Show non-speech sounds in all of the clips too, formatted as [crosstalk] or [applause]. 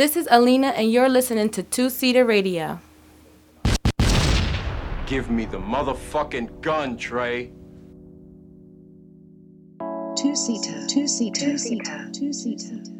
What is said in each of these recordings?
This is Aleana, and you're listening to Two Seater Radio. Give me the motherfucking gun, Trey. Two seater, two seater, two seater, two seater.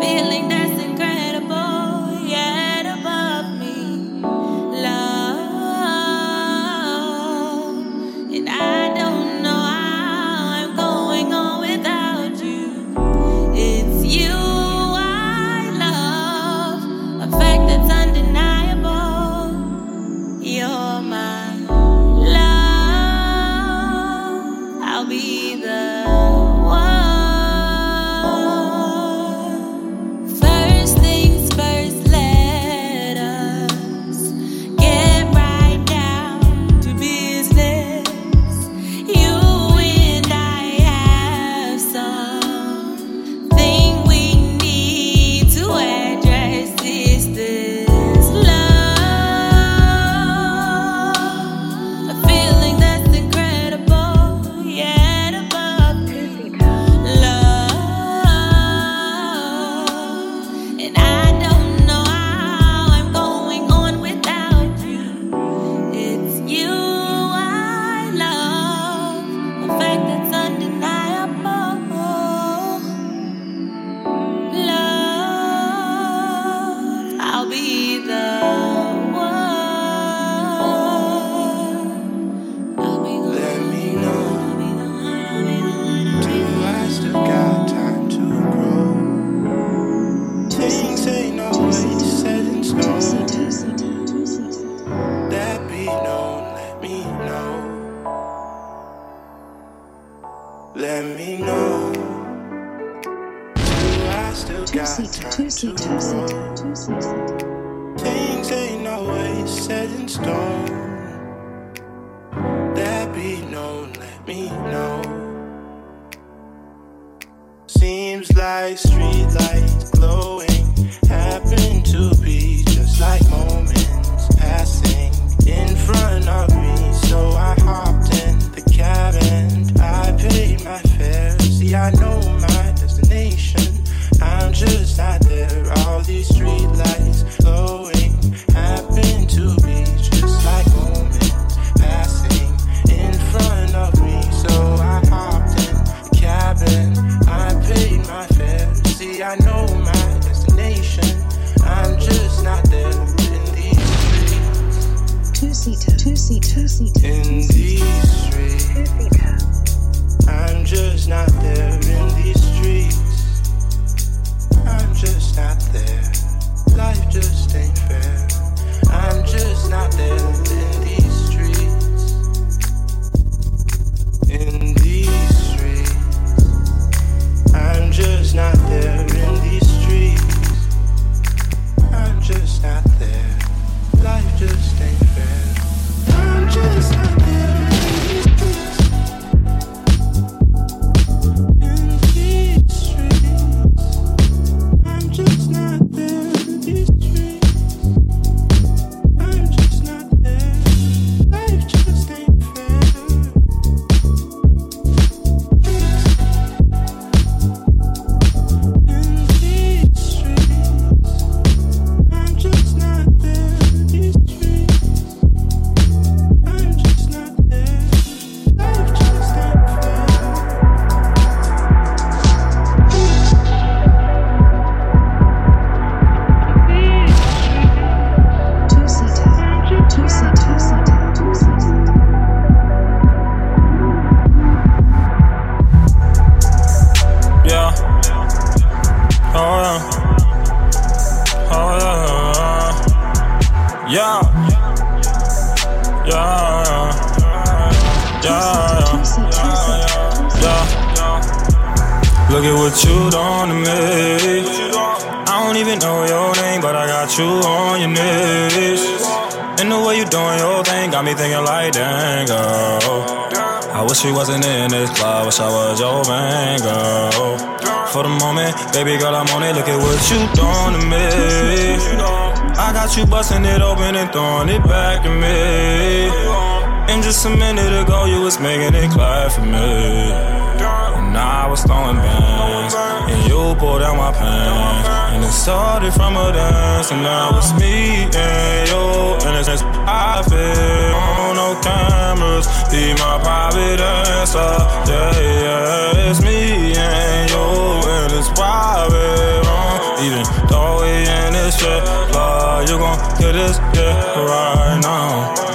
feeling Look at what you done to me. Doing your thing got me thinking like, dang, girl. I wish we wasn't in this club, wish I was your man, girl. For the moment, baby girl, I'm on it, look at what you doing to me. I got you busting it open and throwing it back to me. And just a minute ago, you was making it clear for me. And I was throwing bangs, and you pulled out my pants. And it started from a dance, and now it's me and you. And it's I feel on no cameras, be my private dancer. Yeah, yeah, it's me and you, and it's private. uh, Even though we in this shit, but you gon' get this, yeah, right now.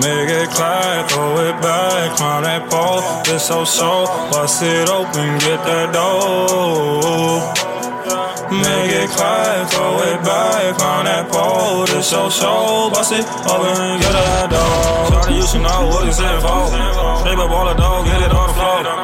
Make it clap, throw it back, climb that pole. It's so so, bust it open, get that dough. Make it clap, throw it back, climb that pole. It's so so, bust it open, get that dough. Shawty, you should know what it's in for. Shape up all the dough, get it on the floor.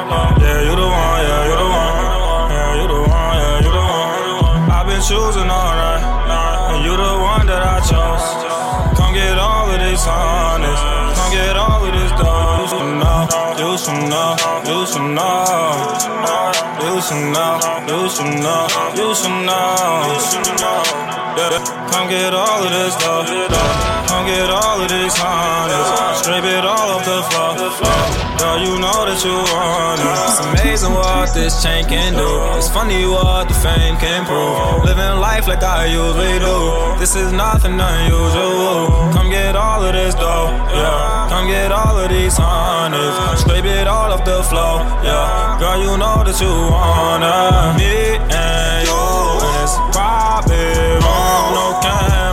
Should know, you should know, you should know. Yeah, come get all of this dough. Come get all of this honest. Scrape it all off the floor. Girl, you know that you want it. It's amazing what this chain can do. It's funny what fame can prove. Living life like I usually do. This is nothing unusual. Come get all of this dough, yeah. Come get all of these hundreds. Scrape it all off the floor, yeah. Girl, you know that you wanna. Me and you, it's private. Wrong, no cameras.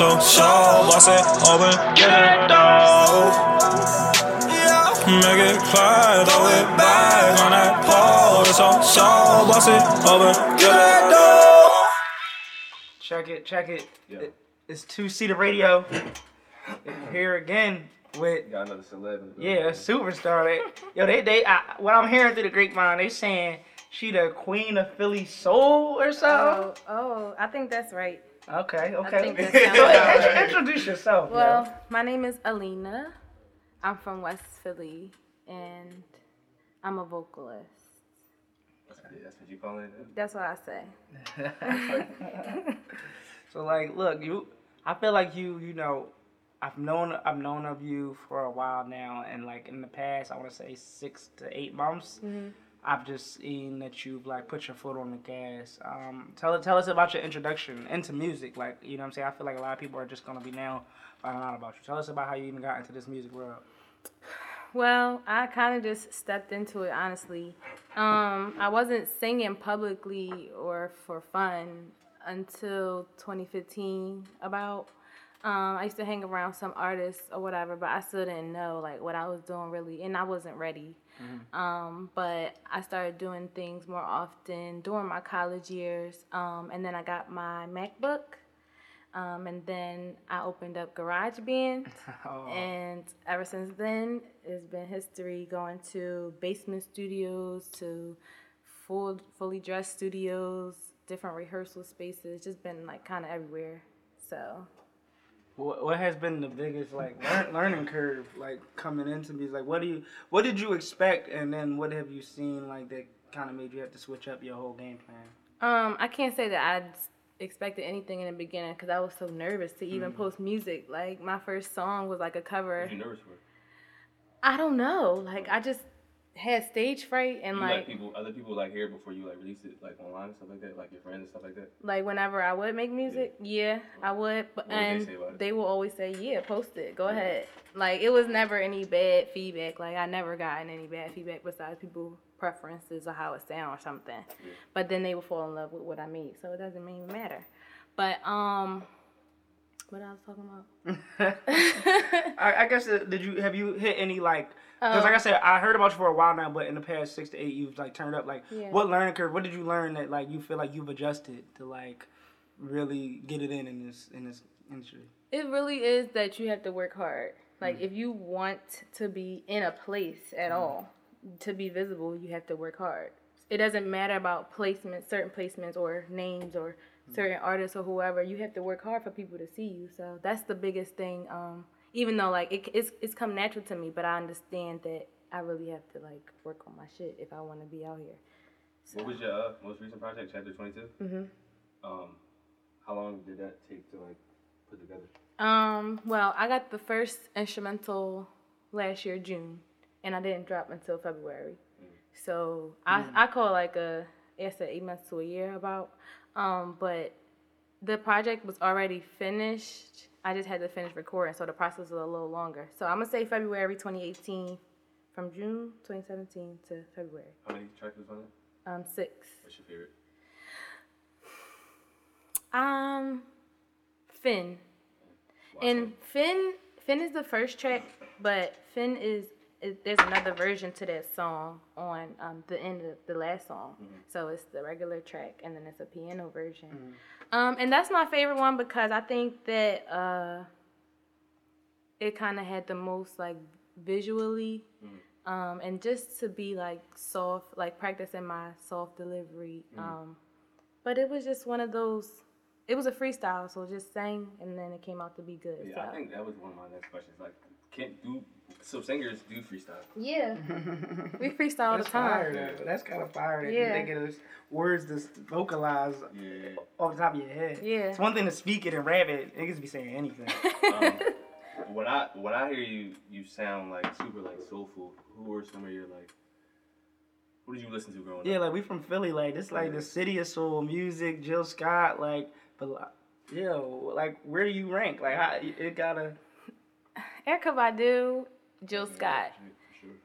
Fold. It's your show, bust it open, get it dough. Make it clap, throw it back on that pole. It's your show, bust it open, oh, get it dough. Check it, check it. It- It's two seater radio. Here again with Got another celeb. in yeah, a superstar. They, yo, they they I, what I'm hearing through the grapevine, they saying she the queen of Philly soul or Oh, oh, I think that's right. Okay, okay. think that Go sounds ahead, about right. introduce yourself. Well, my name is Aleana. I'm from West Philly, and I'm a vocalist. That's what you call it. That's what I say. [laughs] So like, look, you. I feel like you. You know, I've known I've known of you for a while now, and like in the past, I want to say six to eight months. Mm-hmm. I've just seen that you've like put your foot on the gas. Um, tell tell us about your introduction into music. Like, you know, what I'm saying I feel like a lot of people are just gonna be now finding out about you. Tell us about how you even got into this music world. Well, I kind of just stepped into it honestly. Um, I wasn't singing publicly or for fun until 2015. About um, I used to hang around some artists or whatever, but I still didn't know like what I was doing really, and I wasn't ready. Um, but I started doing things more often during my college years, um, and then I got my MacBook. Um, and then I opened up GarageBand, [laughs] and ever since then, it's been history going to basement studios, to full, fully dressed studios, different rehearsal spaces, just been like kind of everywhere. So, What, what has been the biggest like learn, learning curve like coming into music? Like, what do you what did you expect, and then what have you seen like that kind of made you have to switch up your whole game plan? um, I can't say that I expected anything in the beginning because I was so nervous to even post music. Like, my first song was like a cover. What you nervous for? I don't know. Like, I just had stage fright and You like like people, other people like hear it before you like release it like online and stuff like that, like your friends and stuff like that. like whenever I would make music, yeah, I would. But What would they and say about it? they will always say, "Yeah, post it, go ahead." Like it was never any bad feedback. Like I never gotten any bad feedback besides people preferences or how it sound or something. But then they would fall in love with what I made, so it doesn't even matter. But um, what I was talking about. [laughs] I, I guess uh, did you have you hit any like? Because like I said, I heard about you for a while now, but in the past six to eight, you've like turned up. Like, Yeah. what learning curve? What did you learn that like you feel like you've adjusted to like really get it in in this in this industry? It really is that you have to work hard. Like Mm. if you want to be in a place at all, to be visible, you have to work hard. It doesn't matter about placements, certain placements or names or Mm. certain artists or whoever. You have to work hard for people to see you. So that's the biggest thing. Um, even though like it, it's it's come natural to me, but I understand that I really have to like work on my shit if I want to be out here. What was your uh, most recent project, Chapter 22? Mm-hmm. Um, how long did that take to like put together? Um, well, I got the first instrumental last year, June, and I didn't drop until February. So I, I call it like a, it's a eight months to a year about. Um, but the project was already finished. I just had to finish recording, so the process was a little longer. So I'm gonna say February 2018, from June 2017 to February. How many tracks was on it? Um, six. What's your favorite? Um, Finn. And Finn, Finn is the first track, but Finn is, is there's another version to that song on um, the end of the last song. So it's the regular track, and then it's a piano version. Um, and that's my favorite one because I think that uh, it kind of had the most like visually, um, and just to be like soft, like practicing my soft delivery. Um, but it was just one of those. It was a freestyle, so just sang, and then it came out to be good. Yeah, I think that was one of my next questions. Like, can't do so singers do freestyle. Yeah, we freestyle all the That's fire. time. That's kind of fire. That Yeah. you think of words to vocalize Yeah. off the top of your head. Yeah. It's one thing to speak it and rap it. Niggas be saying anything. [laughs] Um, when I when I hear you, you sound like super like soulful. Who were some of your like? Who did you listen to growing yeah, up? Yeah, like we from Philly. Like this, like the city of soul music. Jill Scott. Like, but like, yo, like where do you rank? Like, how, it gotta. Erykah Badu, Jill Scott.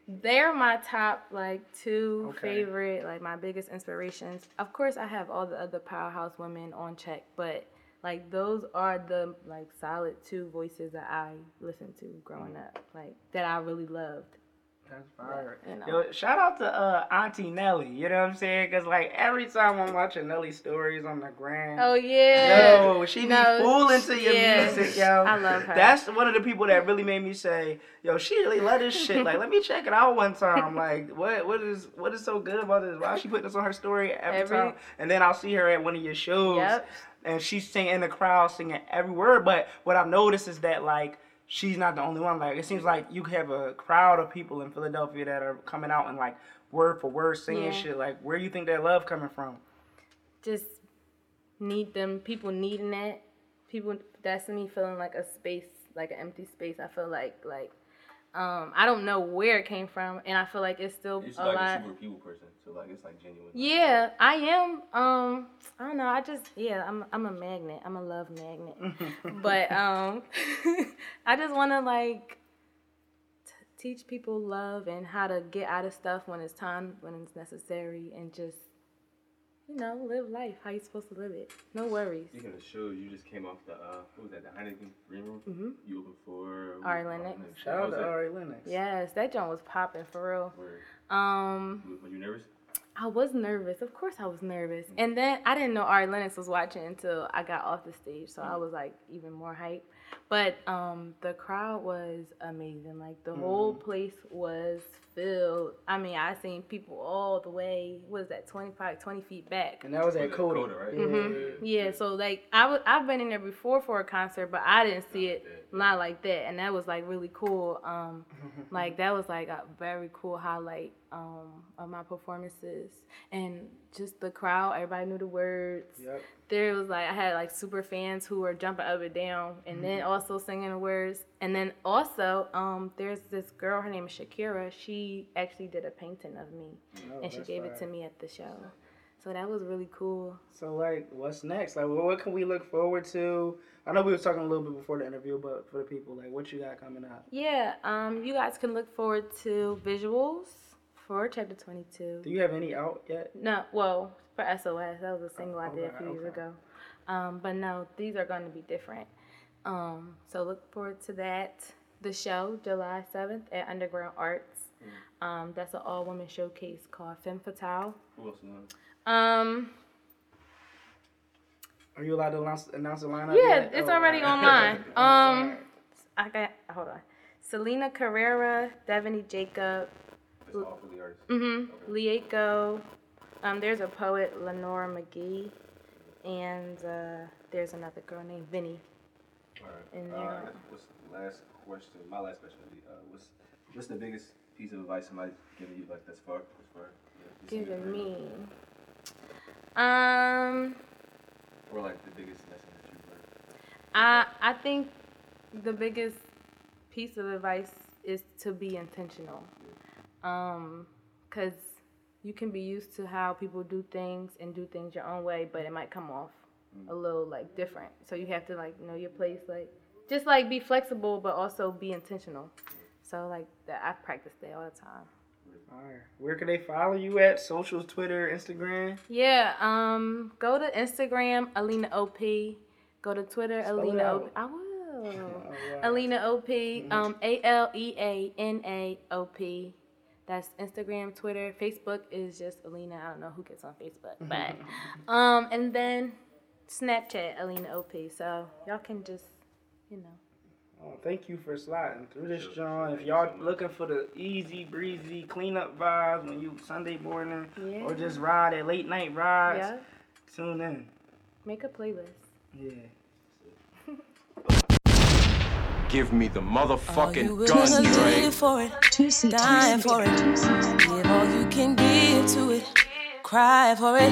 They're my top like two Okay. favorite, like my biggest inspirations. Of course, I have all the other powerhouse women on check, but like those are the like solid two voices that I listened to growing mm-hmm. up, like that I really loved. That's fire. you know. Yo, shout out to uh, Auntie Nelly. You know what I'm saying? Cause like every time I'm watching Nelly stories on the gram. Oh yeah. Yo, she be No, fooling to your yeah. music, yo. I love her. That's one of the people that really made me say, yo, she really love this shit. Like, let me check it out one time. [laughs] Like, what what is what is so good about this? Why she put this on her story every, Every- time? And then I'll see her at one of your shows. Yep. And she's singing in the crowd, singing every word. But what I've noticed is that like she's not the only one. Like it seems like you have a crowd of people in Philadelphia that are coming out and like word for word singing Yeah. shit. Like, where do you think that love coming from? just need them people needing that people that's me feeling like a space like an empty space i feel like like um i don't know where it came from and i feel like it's still You're a like lot a super people person, so like it's like genuine. yeah i am um i don't know i just yeah i'm i'm a magnet i'm a love magnet [laughs] but um [laughs] i just want to like t- teach people love and how to get out of stuff when it's time when it's necessary and just you know live life how you supposed to live it no worries Speaking of shows, you just came off the uh, what was that? The Heineken Green Room. Mm-hmm. You opened for Ari Lennox. Shout out to that? Ari Lennox. yes that joint was popping for real Word. um Were you nervous? I was nervous. Of course, I was nervous. And then I didn't know Ari Lennox was watching until I got off the stage, so I was like even more hype. But um, the crowd was amazing. Like the whole place was filled. I mean, I seen people all the way. What is that? 25, 20 feet back. And that was at Was it Coda. Coda, right? Mm-hmm. Yeah, so like I was, I've been in there before for a concert, but I didn't see it not like that, and that was like really cool. Um, [laughs] like that was like a very cool highlight um of my performances, and just the crowd. Everybody knew the words. Yep. There was like I had like super fans who were jumping up and down, and then also singing the words. And then also, um, there's this girl. Her name is Shakira. She actually did a painting of me, and she gave it to me at the show. So that was really cool. So like, what's next? Like, what can we look forward to? I know we were talking a little bit before the interview, but for the people, like, what you got coming up? Yeah, um, you guys can look forward to visuals for chapter 22. Do you have any out yet? No, well, for SOS, that was a single I did a okay, few years okay. ago. Um, but no, these are going to be different. Um, so look forward to that. The show, July 7th at Underground Arts. Um, that's an all women showcase called Femme Fatale. Who else is on? Um, Are you allowed to announce, announce the lineup? yeah, yet? it's Oh, already alright. online. [laughs] Um, I got, hold on. Selena Carrera, Devaney Jacob, It's all for the artists. Mm-hmm. Lieko. Um, there's a poet, Lenora McGee, and uh, there's another girl named Vinny. Alright. And Uh, there- what's the last question? My last question would be, uh, what's what's the biggest piece of advice somebody's given you like that's far as far? Yeah, you see Given it, me. Um, Or like the biggest lesson that you've learned. I I think the biggest piece of advice is to be intentional. Um, cause you can be used to how people do things and do things your own way, but it might come off a little like different. So you have to like know your place, like just like be flexible, but also be intentional. So like that, I practice that all the time. Where can they follow you at? Socials, Twitter, Instagram? Yeah, um, go to Instagram, Aleana OP. Go to Twitter, Spell Aleana. OP. I will. [laughs] Aleana OP, um, A L E A N A O P. That's Instagram, Twitter, Facebook is just Aleana. I don't know who gets on Facebook, [laughs] but um, and then Snapchat, Aleana OP. So y'all can just, you know. Oh, thank you for sliding through this, Sure, John. sure. If you y'all so looking for the easy breezy cleanup vibes when you Sunday morning Yeah. or just ride at late night rides, Yeah. tune in. Make a playlist. Yeah. Give me the Are you motherfucking willing gun, to Dre. live for it? Two seat, two Dying seat, for it. two seat. Give all you can give to it. Cry for it.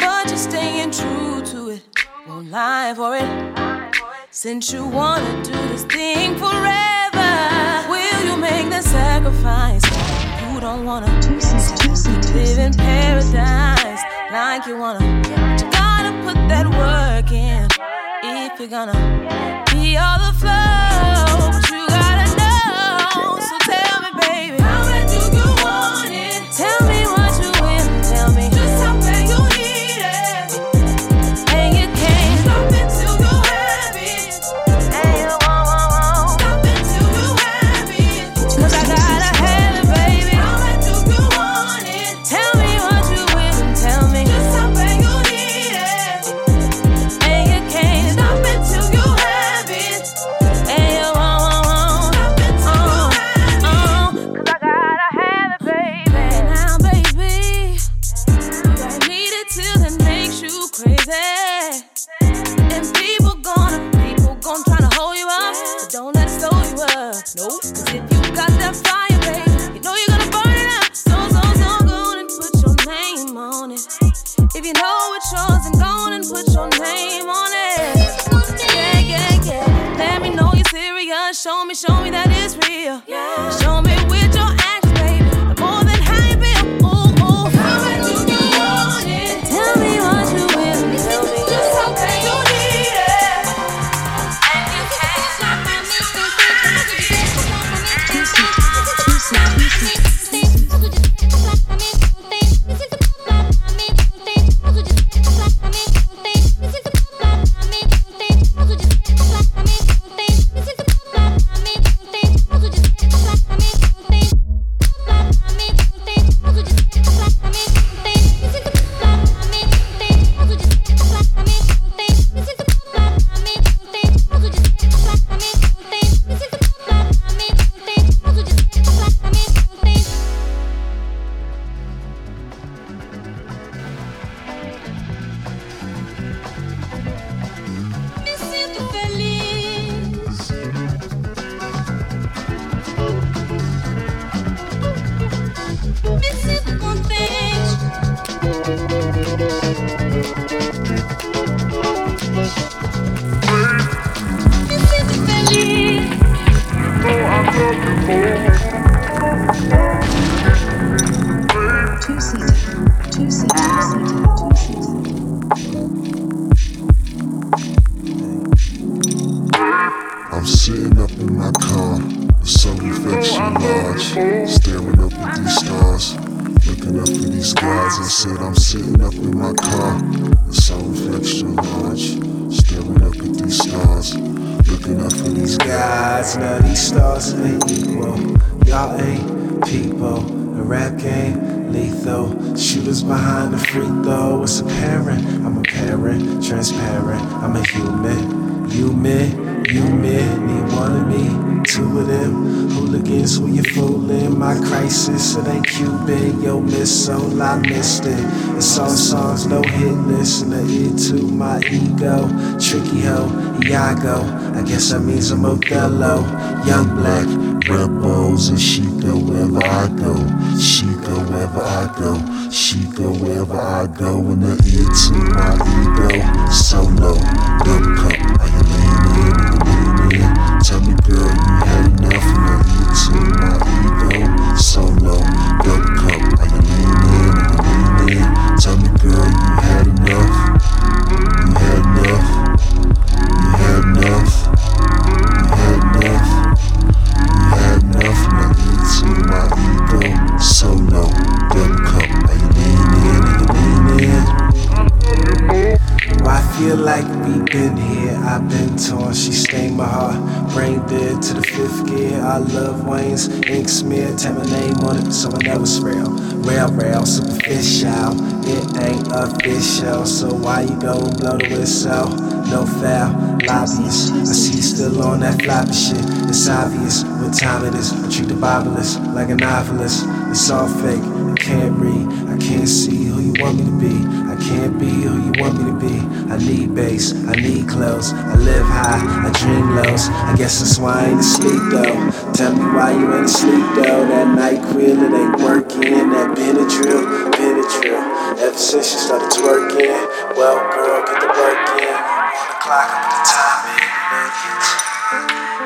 But you're staying true to it. Won't lie for it. Since you wanna do this thing forever, will you make the sacrifice? You don't wanna live in paradise like you wanna. You gotta put that work in if you're gonna be all the flow. Staring up at these stars, looking up at these guys. I said I'm sitting up in my car, the sun reflects reflection large, staring up at these stars, Looking up for these guys, now these stars ain't equal. Y'all ain't people. The rap game lethal. Shooters behind the free throw. It's apparent. I'm a parent, transparent. I'm a human. You men, you men need one of me, two of them. Hooligans who you fooling. My crisis, it ain't Cuban. Yo, miss soul, I missed it. It's all songs, no hit list. And ear to my ego. Tricky hoe, Iago. I guess that means I'm Othello. Young black rebels, and she go wherever I go. She go wherever I go. She go wherever I go. And the ear to my ego. Solo, double cup. Are you Tell me, girl, you had enough. Ear my ego. Leaning in? Tell me, girl, you had enough. Torn. She stained my heart, brain dead to the fifth gear. I love Wayne's ink smear, tell my name on it, so I it's real. Rail, rail, superficial, it ain't official. So why you go and blow the whistle? No foul, lobbyists. I see you still on that floppy shit. It's obvious what time it is. I treat the Bibleist like a novelist. It's all fake, I can't read, I can't see who you want me to be. I can't be who you want me to be. I need bass, I need clothes. I live high, I dream lows. I guess that's why I ain't asleep though. Tell me why you ain't asleep though. That night quill, it ain't working. That Benadryl, Benadryl. Ever since you started twerking, well, girl, get the work in. On the clock, I put the time in.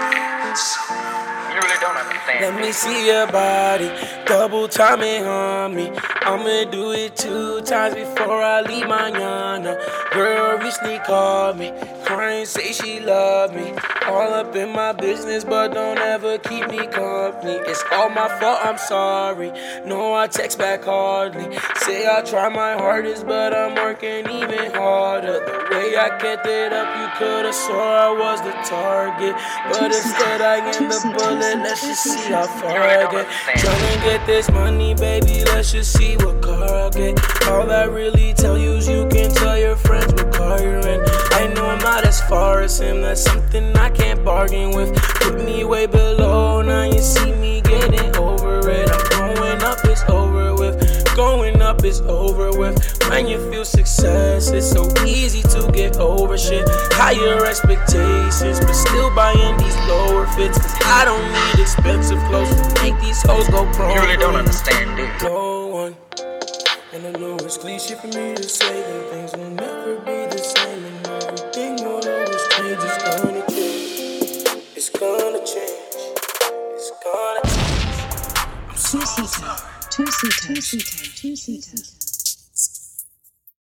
Let me see your body, double time it on me. I'ma do it two times before I leave my yana. Girl recently called me, crying, say she love me. All up in my business, but don't ever keep me company. It's all my fault, I'm sorry. No, I text back hardly. Say I try my hardest, but I'm working even harder. The way I kept it up, you could've swore I was the target. But instead, I am the bullet. Let's just see how far I get. Tryna get this money, baby. Let's just see what car I get. All I really tell you is you can tell your friends what car you're not as far as him. That's something I can't bargain with. Put me way below. Now you see me getting over it. I'm going up, it's over with. Going up is over with. When you feel success, it's so easy to get over shit. Higher expectations, but still buying these lower fits. Cause I don't need expensive clothes to make these hoes go pro. You really don't understand, you? No one. And I know it's cliche for me to say that things will never be gonna change. Two-seater, two-seater, two-seater, two-seater.